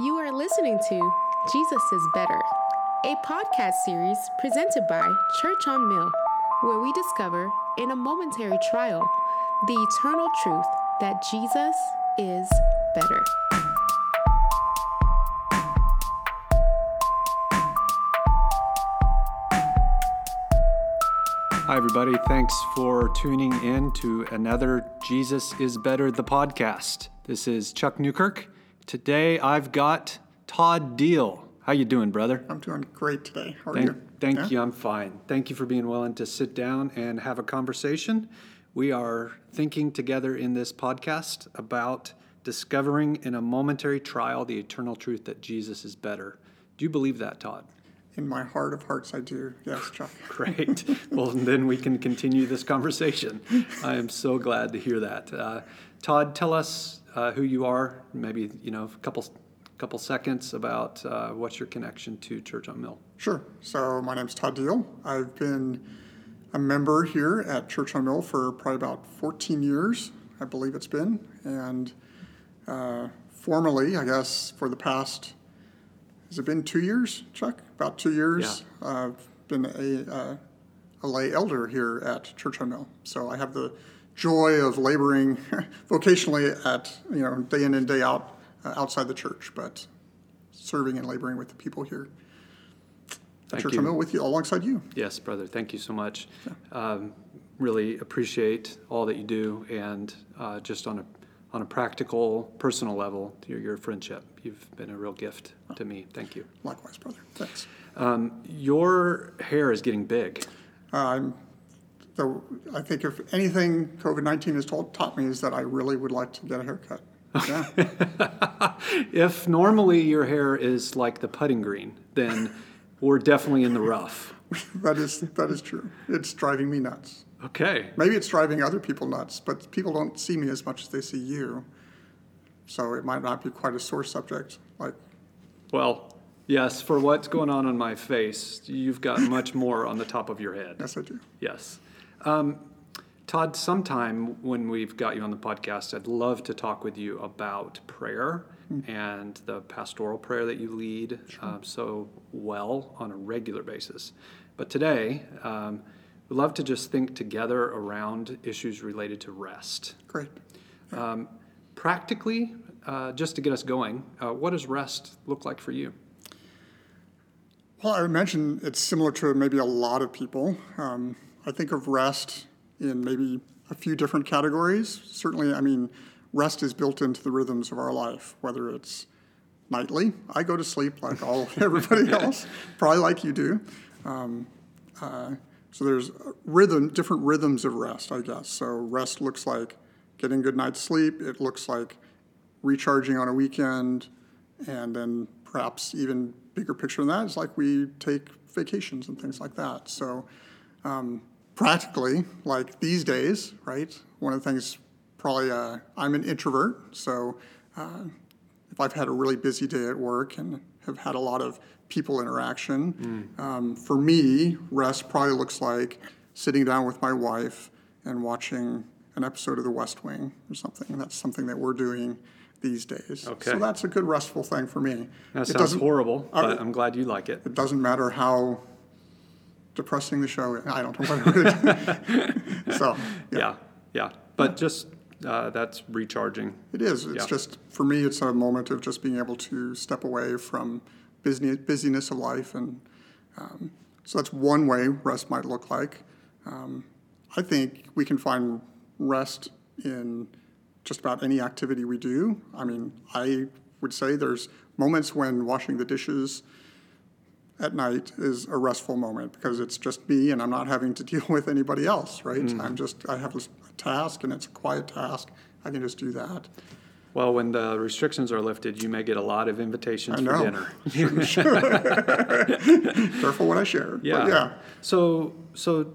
You are listening to Jesus is Better, a podcast series presented by Church on Mill, where we discover, in a momentary trial, the eternal truth that Jesus is better. Hi, everybody. Thanks for tuning in to another Jesus is Better, the podcast. This is Chuck Newkirk. Today I've got Todd Deal. How you doing, brother? I'm doing great today. How are Thank, you? thank Yeah? you. I'm fine. Thank you for being willing to sit down and have a conversation. We are thinking together in this podcast about discovering in a momentary trial the eternal truth that Jesus is better. Do you believe that, Todd? In my heart of hearts, I do. Yes, Chuck. Great. well, then we can continue this conversation. I am so glad to hear that. Uh, Todd, tell us uh, who you are. Maybe you know a couple couple seconds about uh, what's your connection to Church on Mill. Sure. So my name's Todd Deal. I've been a member here at Church on Mill for probably about 14 years, I believe it's been, and uh, formally, I guess, for the past has it been two years, Chuck? About two years. Yeah. I've been a uh, a lay elder here at Church on Mill. So I have the joy of laboring vocationally at you know day in and day out uh, outside the church, but serving and laboring with the people here Thank Church Mill with you alongside you. Yes, brother. Thank you so much. Um, really appreciate all that you do, and uh, just on a on a practical, personal level, your, your friendship. You've been a real gift to me. Thank you. Likewise, brother. Thanks. Um, your hair is getting big. Um, so I think if anything COVID nineteen has taught, taught me is that I really would like to get a haircut. Yeah. If normally your hair is like the putting green, then we're definitely in the rough. that is that is true. It's driving me nuts. Okay. Maybe it's driving other people nuts, but people don't see me as much as they see you. So it might not be quite a sore subject. Like, Well, yes, for what's going on on my face, you've got much more on the top of your head. yes, I do. Yes. Um, Todd, sometime when we've got you on the podcast, I'd love to talk with you about prayer and the pastoral prayer that you lead um, so well on a regular basis. But today, um, we'd love to just think together around issues related to rest. Great. Um, practically, uh, just to get us going, uh, what does rest look like for you? Well, I would mention it's similar to maybe a lot of people. Um, I think of rest in maybe a few different categories. Certainly, I mean, rest is built into the rhythms of our life, whether it's nightly. I go to sleep like all everybody else, probably like you do. Um, uh, so there's rhythm, different rhythms of rest, I guess. So rest looks like getting good night's sleep. It looks like recharging on a weekend, and then perhaps even bigger picture than that is like we take vacations and things like that. So um, practically, like these days, right? One of the things probably uh, I'm an introvert, so uh, if I've had a really busy day at work and have had a lot of people interaction, um, for me, rest probably looks like sitting down with my wife and watching an episode of The West Wing or something. That's something that we're doing these days. Okay. So that's a good restful thing for me. That It sounds horrible, Uh, but I'm glad you like it. it doesn't matter how depressing the show. I don't know what it is. so, yeah, Yeah, yeah. But just uh, that's recharging. it is. It's Yeah. just, for me, it's a moment of just being able to step away from busy, busyness of life. And um, so that's one way rest might look like. Um, I think we can find rest in just about any activity we do. I mean, I would say there's moments when washing the dishes at night is a restful moment because it's just me and I'm not having to deal with anybody else, right? Mm-hmm. I'm just, I have a task and it's a quiet task. I can just do that. Well, when the restrictions are lifted, you may get a lot of invitations I for dinner. Careful what I share. Yeah. yeah. So so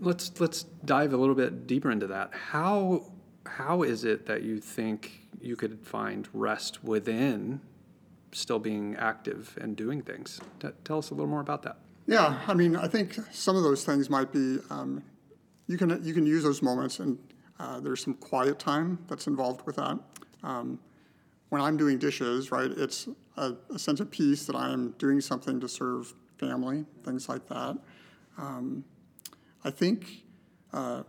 let's let's dive a little bit deeper into that. How how is it that you think you could find rest within still being active and doing things? T- tell us a little more about that. Yeah, I mean, I think some of those things might be um, you can you can use those moments, and uh, there's some quiet time that's involved with that. Um, when I'm doing dishes, right, it's a, a sense of peace that I'm doing something to serve family, things like that. Um, I think uh,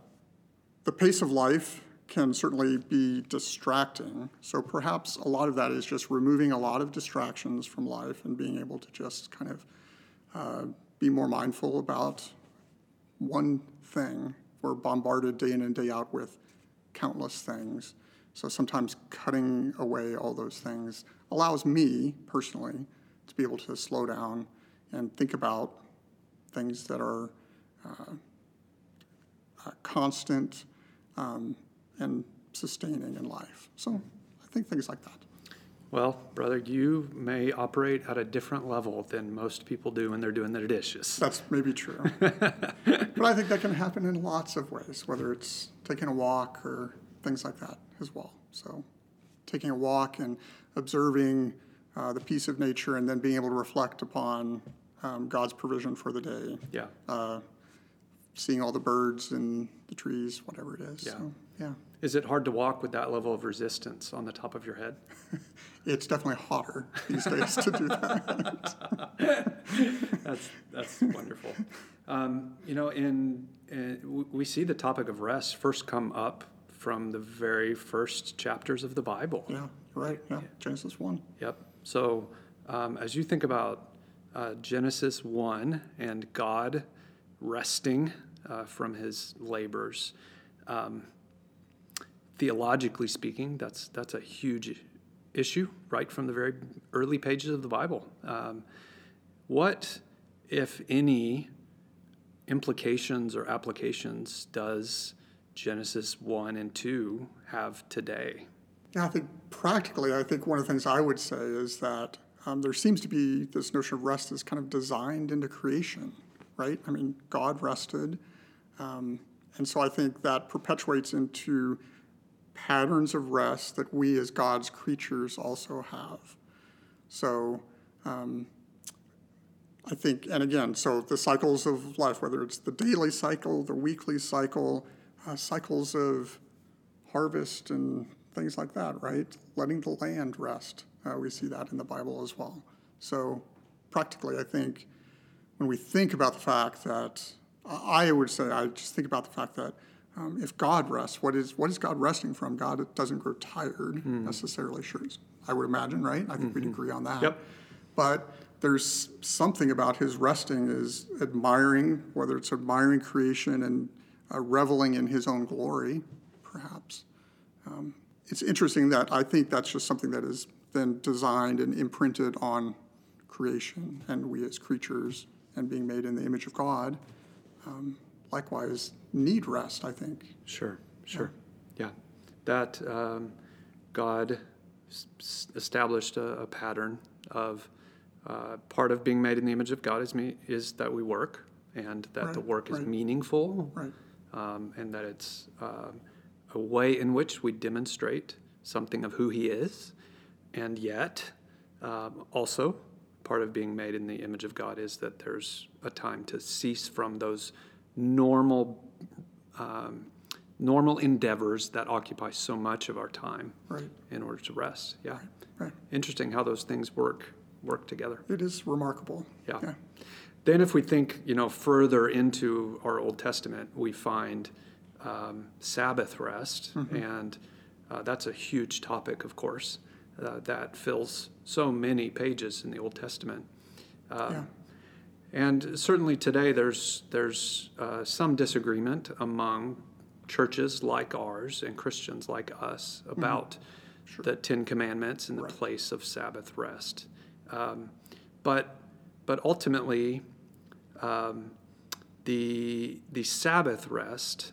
the pace of life can certainly be distracting. So perhaps a lot of that is just removing a lot of distractions from life and being able to just kind of uh, be more mindful about one thing. We're bombarded day in and day out with countless things. So sometimes cutting away all those things allows me personally to be able to slow down and think about things that are uh, uh, constant um, and sustaining in life. So I think things like that. Well, brother, you may operate at a different level than most people do when they're doing their dishes. That's maybe true. but I think that can happen in lots of ways, whether it's taking a walk or things like that as well. So taking a walk and observing uh, the peace of nature and then being able to reflect upon um, God's provision for the day. Yeah. Uh, seeing all the birds and the trees, whatever it is. Yeah. So, yeah. Is it hard to walk with that level of resistance on the top of your head? it's definitely hotter these days to do that. that's that's wonderful. Um, you know, in, in, we see the topic of rest first come up from the very first chapters of the Bible. Yeah, right. Yeah, Genesis one. Yep. So um, as you think about uh, Genesis one and God resting uh, from His labors. Um, theologically speaking, that's that's a huge issue right from the very early pages of the Bible. Um, what, if any, implications or applications does Genesis 1 and 2 have today? Yeah, I think practically, I think one of the things I would say is that um, there seems to be this notion of rest is kind of designed into creation, right? I mean, God rested. Um, and so I think that perpetuates into patterns of rest that we as God's creatures also have. So um, I think, and again, so the cycles of life, whether it's the daily cycle, the weekly cycle, uh, cycles of harvest and things like that, right? Letting the land rest. Uh, we see that in the Bible as well. So practically, I think when we think about the fact that I would say, I just think about the fact that um, if God rests, what is what is God resting from? God doesn't grow tired mm. necessarily. Sure, I would imagine, right? I think mm-hmm. we'd agree on that. Yep. But there's something about his resting is admiring, whether it's admiring creation and uh, reveling in his own glory, perhaps. Um, it's interesting that I think that's just something that is then designed and imprinted on creation and we as creatures and being made in the image of God. Um, likewise need rest, I think. Sure, sure. Yeah. yeah. That um, God s- established a, a, pattern of uh, part of being made in the image of God is, me, is that we work and that right, the work is right. meaningful right. um, and that it's uh, a way in which we demonstrate something of who He is. And yet, um, also, part of being made in the image of God is that there's a time to cease from those normal um, normal endeavors that occupy so much of our time right. in order to rest. Yeah. Right. right. Interesting how those things work work together. It is remarkable. Yeah. yeah. Then, if we think, you know, further into our Old Testament, we find um, Sabbath rest, mm-hmm. and uh, that's a huge topic, of course, uh, that fills so many pages in the Old Testament. Uh, yeah. And certainly today, there's there's uh, some disagreement among churches like ours and Christians like us mm-hmm. about mm-hmm. sure. the Ten Commandments and the right. place of Sabbath rest. Um, but but ultimately, um, the the Sabbath rest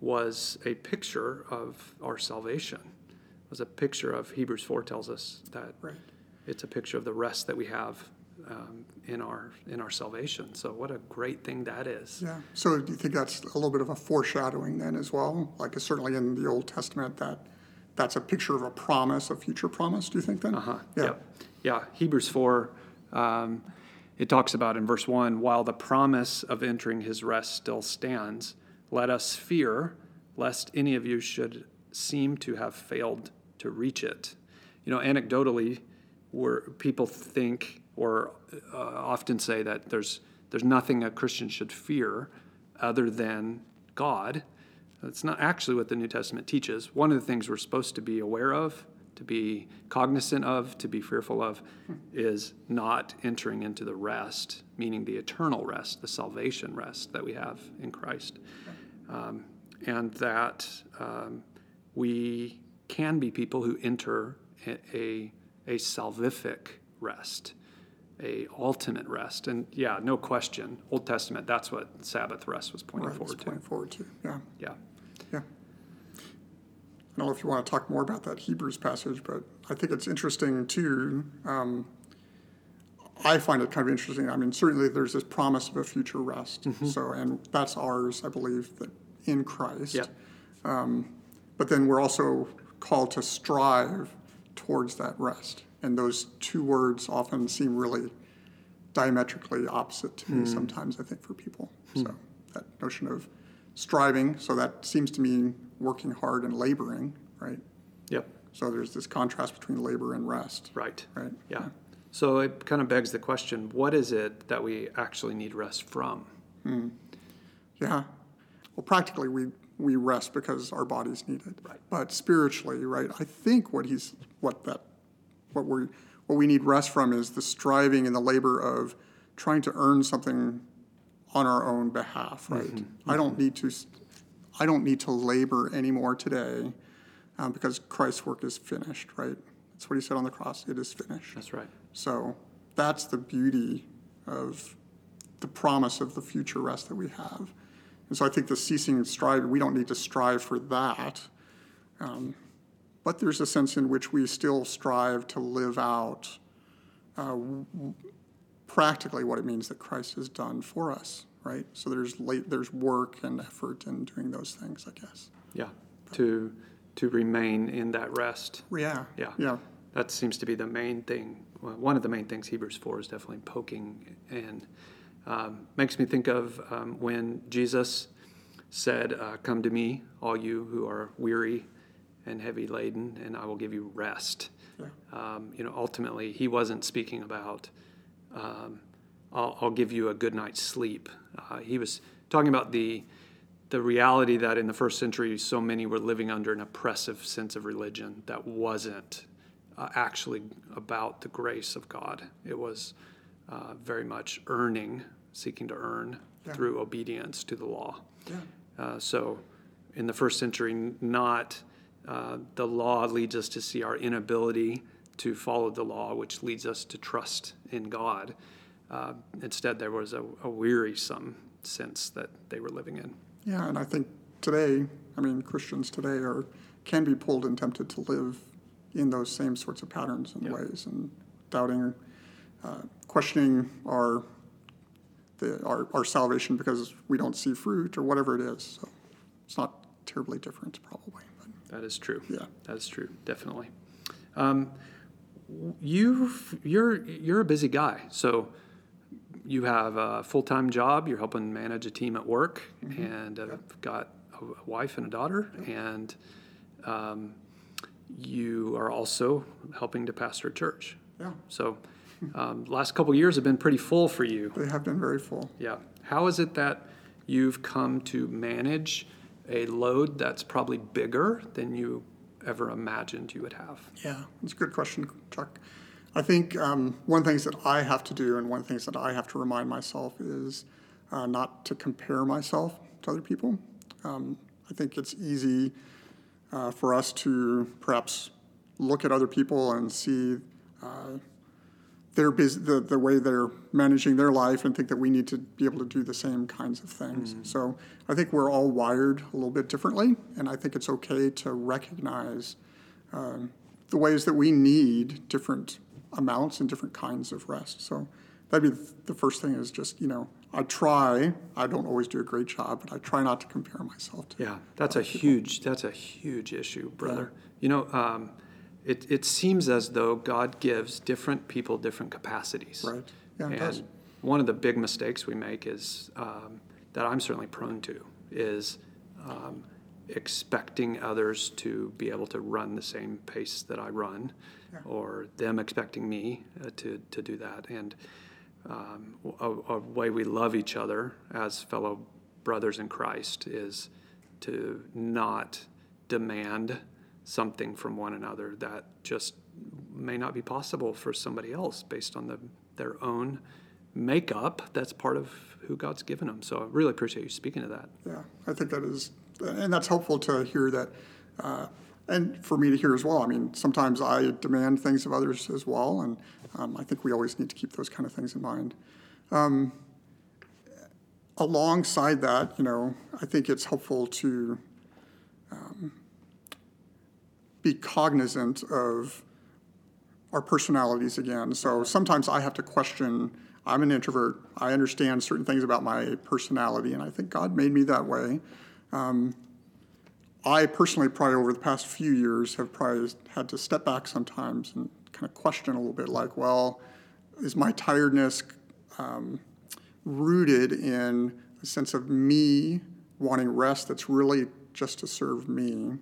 was a picture of our salvation. It was a picture of Hebrews four tells us that right. it's a picture of the rest that we have um, in our in our salvation. So what a great thing that is. Yeah. So do you think that's a little bit of a foreshadowing then as well? Like certainly in the Old Testament that that's a picture of a promise, a future promise. Do you think then? Uh huh. Yeah. Yep. Yeah. Hebrews four. Um, it talks about in verse 1 while the promise of entering his rest still stands, let us fear lest any of you should seem to have failed to reach it. you know, anecdotally, where people think or uh, often say that there's there's nothing a Christian should fear other than God. That's not actually what the New Testament teaches. One of the things we're supposed to be aware of, to be cognizant of, to be fearful of, is not entering into the rest, meaning the eternal rest, the salvation rest that we have in Christ. Um, and that um, we can be people who enter a, a, a salvific rest, a ultimate rest. And yeah, no question, Old Testament, that's what Sabbath rest was pointing Right, forward to. pointing forward to, yeah, Yeah. yeah. I don't know if you want to talk more about that Hebrews passage, but I think it's interesting too. Um, I find it kind of interesting. I mean, certainly there's this promise of a future rest. So, and that's ours, I believe, that in Christ. Yep. But then we're also called to strive towards that rest. And those two words often seem really diametrically opposite to me hmm. sometimes, I think, for people. Hmm. So that notion of striving, so that seems to mean working hard and laboring, right? Yep. So there's this contrast between labor and rest. Right. Right. Yeah. So it kind of begs the question what is it that we actually need rest from? Hmm. Yeah. Well, practically, we, we rest because our bodies need it. Right. But spiritually, right, I think what he's, what that, what we what we need rest from is the striving and the labor of trying to earn something on our own behalf, right? Mm-hmm. I don't need to, I don't need to labor anymore today um, because Christ's work is finished, right? That's what he said on the cross. It is finished. That's right. So that's the beauty of the promise of the future rest that we have. And so I think the ceasing strive, we don't need to strive for that. Um, but there's a sense in which we still strive to live out uh, w- practically what it means that Christ has done for us, right? So there's late, there's work and effort in doing those things, I guess. Yeah. To to remain in that rest. Yeah. Yeah. Yeah. That seems to be the main thing. Well, one of the main things Hebrews 4 is definitely poking and um, makes me think of um, when Jesus said, uh, Come to me, all you who are weary and heavy laden, and I will give you rest. Yeah. Um, you know, ultimately, he wasn't speaking about, um, I'll, I'll give you a good night's sleep. Uh, he was talking about the, the reality that in the first century, so many were living under an oppressive sense of religion that wasn't uh, actually about the grace of God. It was uh, very much earning, seeking to earn through obedience to the law. Yeah. Uh, so, in the first century, not uh, the law leads us to see our inability to follow the law, which leads us to trust in God. Uh, instead, there was a, a wearisome sense that they were living in. Yeah, and I think today, I mean, Christians today are can be pulled and tempted to live in those same sorts of patterns and Yeah. ways, and doubting, uh, questioning our the our, our salvation because we don't see fruit or whatever it is. So it's not terribly different, probably. That is true. Yeah. that is true. Definitely. Um, you you're you're a busy guy, so you have a full time job. You're helping manage a team at work, and uh, got a a wife and a daughter, and um, you are also helping to pastor a church. yeah, So, um, last couple years have been pretty full for you. they have been very full. Yeah. How is it that you've come to manage a load that's probably bigger than you ever imagined you would have? Yeah, it's a good question, Chuck. I think um, one of the things that I have to do and one of the things that I have to remind myself is uh, not to compare myself to other people. Um, I think it's easy uh, for us to perhaps look at other people and see uh, their bus- the, the way they're managing their life and think that we need to be able to do the same kinds of things. So I think we're all wired a little bit differently, and I think it's okay to recognize um, the ways that we need different amounts and different kinds of rest. So that'd be the first thing is just, you know, I try, I don't always do a great job, but I try not to compare myself to. Yeah, that's a huge that's a huge issue, brother. You know, um, it it seems as though God gives different people different capacities. Right. Yeah, and does. one of the big mistakes we make is um, that I'm certainly prone to is um, expecting others to be able to run the same pace that I run, or them expecting me uh, to, to do that. And um, a, a way we love each other as fellow brothers in Christ is to not demand something from one another that just may not be possible for somebody else based on the, their own makeup. That's part of who God's given them. So I really appreciate you speaking to that. Yeah, I think that is, and that's helpful to hear that, uh, and for me to hear as well. I mean, sometimes I demand things of others as well, and um, I think we always need to keep those kind of things in mind. Um, alongside that, you know, I think it's helpful to be cognizant of our personalities again. So sometimes I have to question. I'm an introvert. I understand certain things about my personality, and I think God made me that way. Um, I personally, probably over the past few years, have probably had to step back sometimes and kind of question a little bit like, well, is my tiredness um, rooted in a sense of me wanting rest that's really just to serve me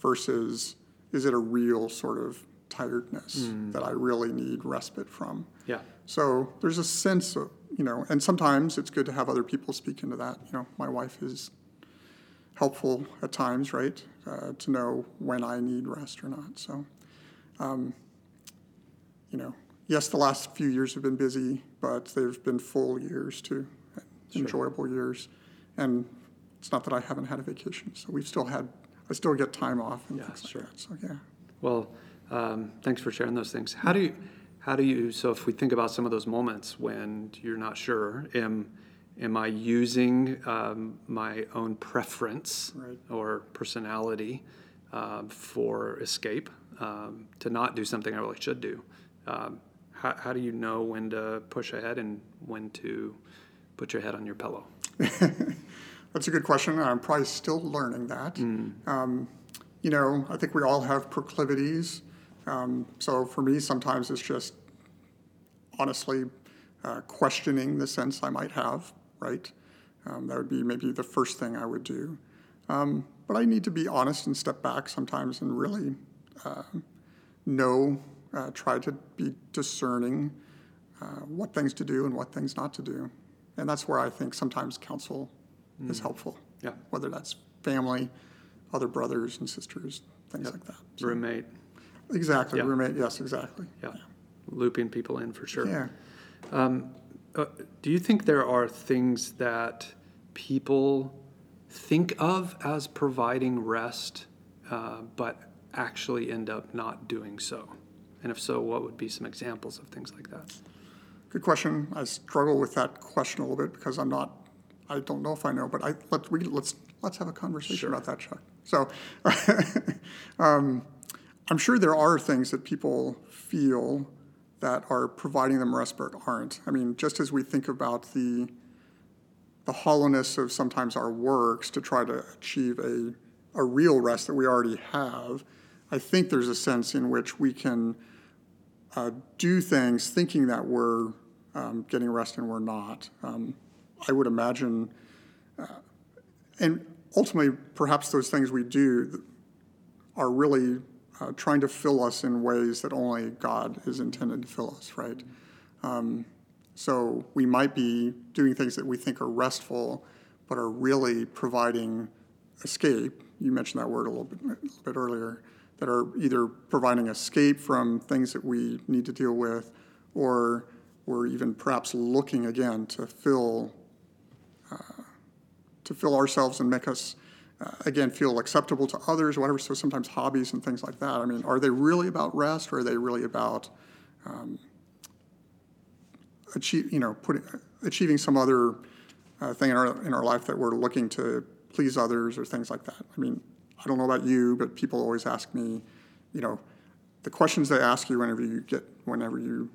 versus is it a real sort of tiredness mm. that I really need respite from? Yeah. So there's a sense of, you know, and sometimes it's good to have other people speak into that. You know, my wife is helpful at times, right, uh, to know when I need rest or not. So, um, you know, yes, the last few years have been busy, but they've been full years too, sure. enjoyable years. And it's not that I haven't had a vacation, so we've still had I still get time off and yeah, things sure. like that. So yeah. Well, um, thanks for sharing those things. How do you, how do you? So if we think about some of those moments when you're not sure, am am I using um, my own preference right. or personality uh, for escape um, to not do something I really should do? Um, how, how do you know when to push ahead and when to put your head on your pillow? That's a good question. I'm probably still learning that. Mm. Um, you know, I think we all have proclivities. Um, so for me, sometimes it's just honestly uh, questioning the sense I might have, right? Um, that would be maybe the first thing I would do. Um, but I need to be honest and step back sometimes and really uh, know, uh, try to be discerning uh, what things to do and what things not to do. And that's where I think sometimes counsel mm. is helpful. Yeah. Whether that's family, other brothers and sisters, things yep. like that. So, roommate. Exactly. Roommate. Yes. Exactly. Yeah. yeah. Looping people in for sure. Yeah. Um, uh, do you think there are things that people think of as providing rest, uh, but actually end up not doing so? And if so, what would be some examples of things like that? Good question. I struggle with that question a little bit because I'm not I don't know if I know, but I, let, we, let's, let's have a conversation sure. about that, Chuck. So um, I'm sure there are things that people feel that are providing them rest but aren't. I mean, just as we think about the the hollowness of sometimes our works to try to achieve a, a real rest that we already have, I think there's a sense in which we can uh, do things thinking that we're um, getting rest and we're not. Um, I would imagine, uh, and ultimately, perhaps those things we do are really uh, trying to fill us in ways that only God is intended to fill us, right? Um, so we might be doing things that we think are restful, but are really providing escape. You mentioned that word a little bit, a little bit earlier. That are either providing escape from things that we need to deal with, or we're even perhaps looking again to fill to fill ourselves and make us, uh, again, feel acceptable to others, whatever. So sometimes hobbies and things like that. I mean, are they really about rest, or are they really about um, achieve, you know, putting, achieving some other uh, thing in our in our life that we're looking to please others or things like that? I mean, I don't know about you, but people always ask me, you know, the questions they ask you whenever you get whenever you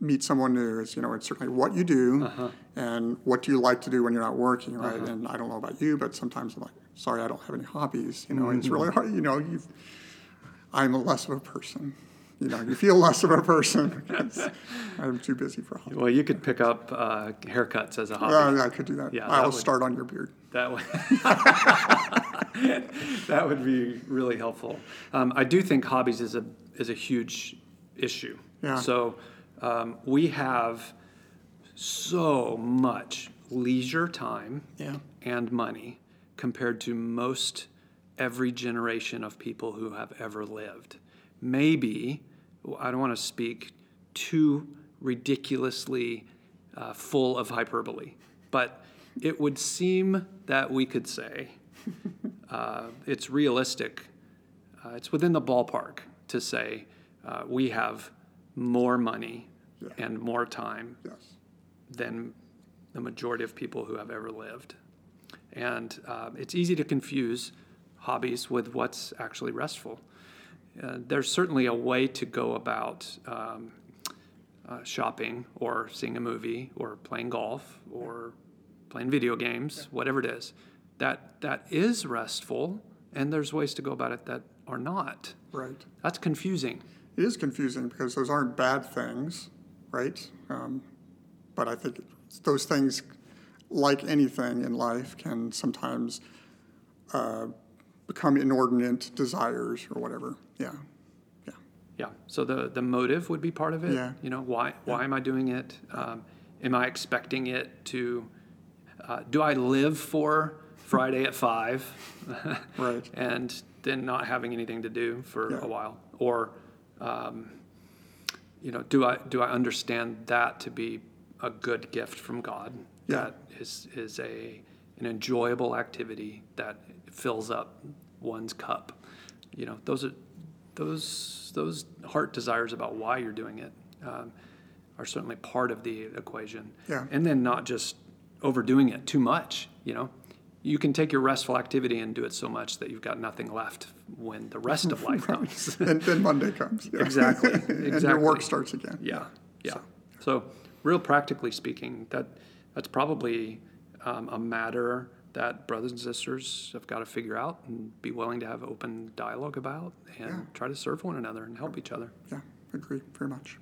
meet someone new is you know it's certainly what you do uh-huh. and what do you like to do when you're not working right uh-huh. and i don't know about you but sometimes i'm like sorry i don't have any hobbies you know mm-hmm. it's really hard you know you i'm less of a person You know, you feel less of a person because I'm too busy for hobbies. Well, you could pick up uh, haircuts as a hobby. Uh, yeah, I could do that. Yeah, I'll that would- start on your beard. That would that would be really helpful. Um, I do think hobbies is a is a huge issue. Yeah. So um, we have so much leisure time Yeah. and money compared to most every generation of people who have ever lived. Maybe I don't want to speak too ridiculously uh, full of hyperbole, but it would seem that we could say uh, it's realistic. Uh, it's within the ballpark to say uh, we have more money Yeah. and more time Yes. than the majority of people who have ever lived. And um, it's easy to confuse hobbies with what's actually restful. Uh, there's certainly a way to go about um, uh, shopping or seeing a movie or playing golf or playing video games, whatever it is. That that is restful, and there's ways to go about it that are not. Right. That's confusing. It is confusing because those aren't bad things, right? Um, but I think those things, like anything in life, can sometimes uh, become inordinate desires or whatever. Yeah. Yeah. Yeah. So the the motive would be part of it. Yeah. You know, why why am I doing it? Um, am I expecting it to? Uh, do I live for Friday at five? Right. and then not having anything to do for Yeah. a while, or um, you know, do I do I understand that to be a good gift from God? Yeah. That is is a an enjoyable activity that fills up one's cup. You know, those are those those heart desires about why you're doing it um, are certainly part of the equation. Yeah. And then not just overdoing it too much. You know, you can take your restful activity and do it so much that you've got nothing left when the rest of life comes. and then Monday comes. Yeah. Exactly, and your work starts again. Yeah, yeah. So, real practically speaking, that that's probably um, a matter that brothers and sisters have got to figure out and be willing to have open dialogue about and Yeah. try to serve one another and help each other. Yeah. Agree very much.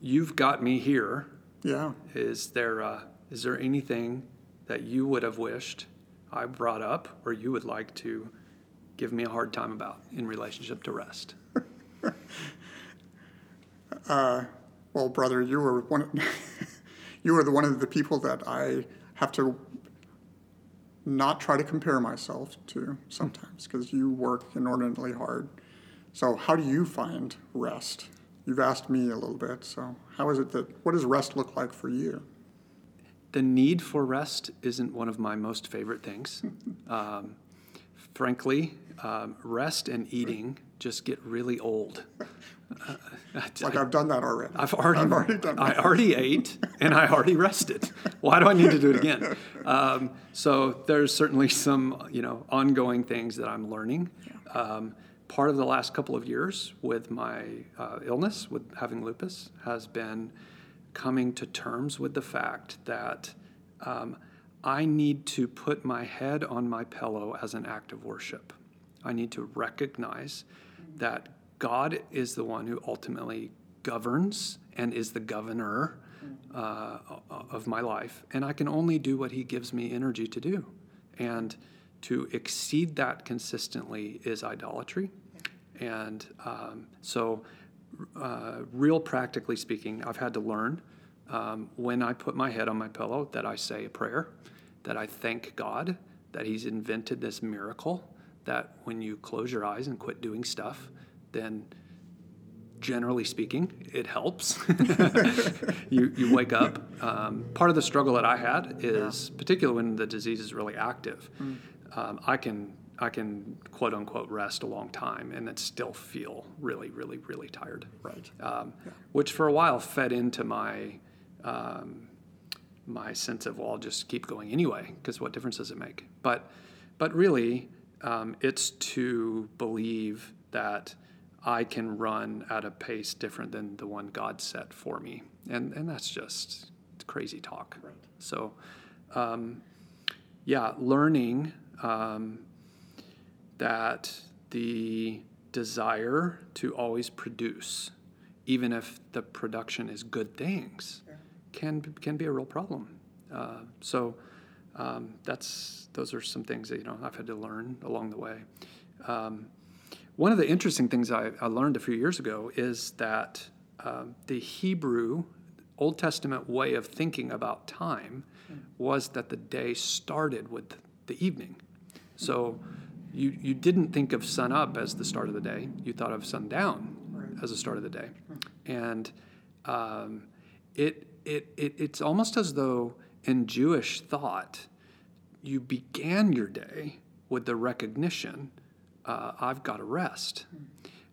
You've got me here. Yeah. Is there uh, is there anything that you would have wished I brought up or you would like to give me a hard time about in relationship to rest? Uh, well, brother, you were one. you were the one of the people that I have to not try to compare myself to sometimes because you work inordinately hard. So, how do you find rest? You've asked me a little bit. So, how is it that? What does rest look like for you? The need for rest isn't one of my most favorite things. Um, frankly, um, rest and eating just get really old. Uh, Like I've done that already. I've already, I've already done I that. already ate and I already rested. Why do I need to do it again? Um, so there's certainly some, you know, ongoing things that I'm learning. Um, part of the last couple of years with my uh, illness, with having lupus, has been coming to terms with the fact that um, I need to put my head on my pillow as an act of worship. I need to recognize that God is the one who ultimately governs and is the governor uh, of my life, and I can only do what He gives me energy to do. And to exceed that consistently is idolatry. And um, so, uh, real practically speaking, I've had to learn um, when I put my head on my pillow that I say a prayer, that I thank God that He's invented this miracle that when you close your eyes and quit doing stuff, then generally speaking, it helps. you, you wake up. Um, part of the struggle that I had is, particularly when the disease is really active, um, I can I can quote unquote rest a long time and then still feel really, really, really tired. Right. Um, Which for a while fed into my um, my sense of well, I'll just keep going anyway because what difference does it make? But but really, um, it's to believe that I can run at a pace different than the one God set for me, and and that's just crazy talk. Right. So, um, yeah, learning um, that the desire to always produce, even if the production is good things, can can be a real problem. Uh, so um, that's those are some things that you know I've had to learn along the way. Um, one of the interesting things I, I, learned a few years ago is that um, the Hebrew Old Testament way of thinking about time was that the day started with the evening. So you, you didn't think of sun up as the start of the day, you thought of sundown right. as the start of the day. And um, it, it, it, it's almost as though in Jewish thought, you began your day with the recognition uh, I've got to rest.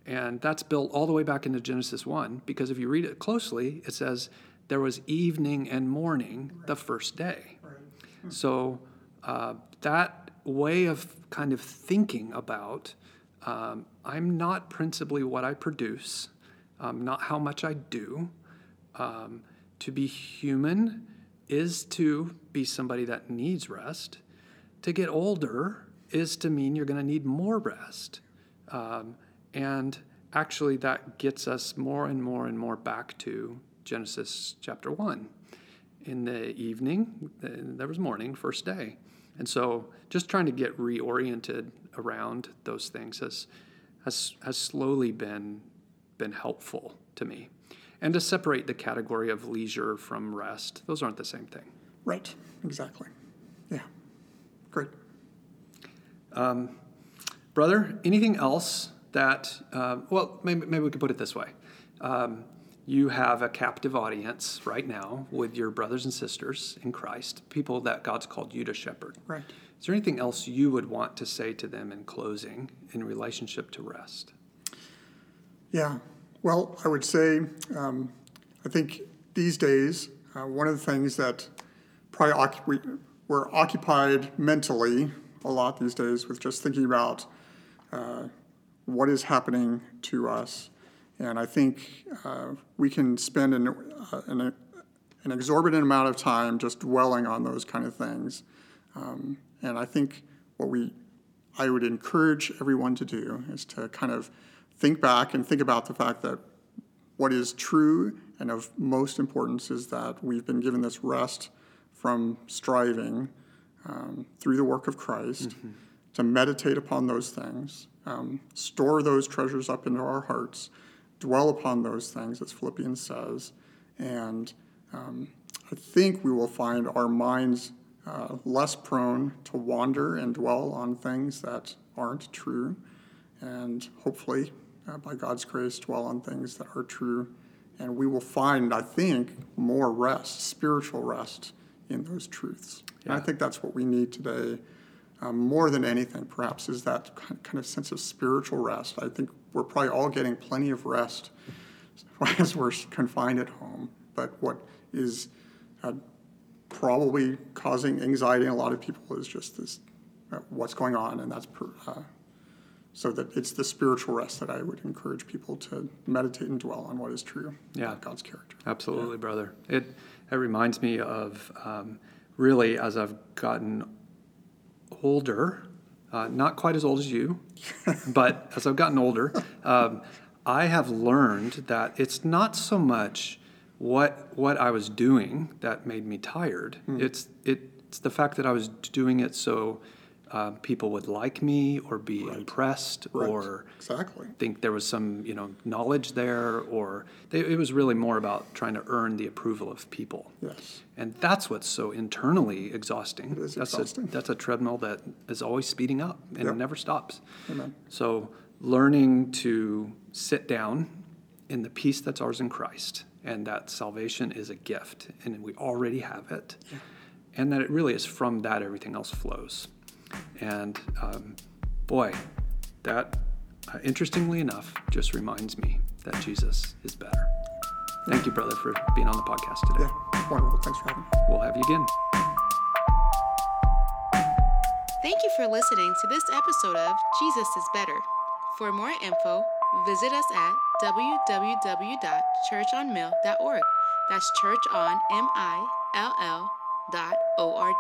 And that's built all the way back into Genesis 1, because if you read it closely, it says, There was evening and morning right. the first day. Right. So uh, that way of kind of thinking about um, I'm not principally what I produce, um, not how much I do. Um, to be human is to be somebody that needs rest. To get older is to mean you're going to need more rest. Um, and actually, that gets us more and more and more back to Genesis chapter 1. In the evening, there was morning, first day. And so, just trying to get reoriented around those things has, has, has slowly been, been helpful to me. And to separate the category of leisure from rest, those aren't the same thing. Right, exactly. Yeah, great. Um, brother, anything else that, uh, well, maybe, maybe we could put it this way. Um, you have a captive audience right now with your brothers and sisters in Christ, people that God's called you to shepherd. Right. Is there anything else you would want to say to them in closing in relationship to rest? Yeah. Well, I would say um, I think these days, uh, one of the things that probably we, we're occupied mentally a lot these days with just thinking about uh, what is happening to us. And I think uh, we can spend an, uh, an, an, exorbitant amount of time just dwelling on those kind of things. Um, and I think what we, I would encourage everyone to do is to kind of think back and think about the fact that what is true and of most importance is that we've been given this rest from striving um, through the work of Christ, mm-hmm. to meditate upon those things, um, store those treasures up into our hearts, dwell upon those things, as Philippians says, and um, I think we will find our minds uh, less prone to wander and dwell on things that aren't true, and hopefully, uh, by God's grace, dwell on things that are true. And we will find, I think, more rest, spiritual rest in those truths. Yeah. And I think that's what we need today, um, more than anything, perhaps, is that kind of sense of spiritual rest. I think we're probably all getting plenty of rest as we're confined at home. But what is uh, probably causing anxiety in a lot of people is just this uh, what's going on, and that's per, uh, so that it's the spiritual rest that I would encourage people to meditate and dwell on what is true yeah. God's character. Absolutely, yeah. brother. It it reminds me of um, really as I've gotten older, uh, not quite as old as you, but as I've gotten older, um, I have learned that it's not so much what what I was doing that made me tired. Mm. It's it, it's the fact that I was doing it so uh, people would like me or be right. impressed right. or exactly. think there was some you know knowledge there or they, it was really more about trying to earn the approval of people yes and that's what's so internally exhausting it is that's exhausting. a that's a treadmill that is always speeding up and yep. never stops Amen. so learning to sit down in the peace that's ours in Christ and that salvation is a gift and we already have it yeah. and that it really is from that everything else flows and um, boy, that, uh, interestingly enough, just reminds me that Jesus is better. Thank you, brother, for being on the podcast today. Yeah, wonderful. Thanks for having me. We'll have you again. Thank you for listening to this episode of Jesus is Better. For more info, visit us at www.churchonmill.org. That's church on M I L L dot O R G.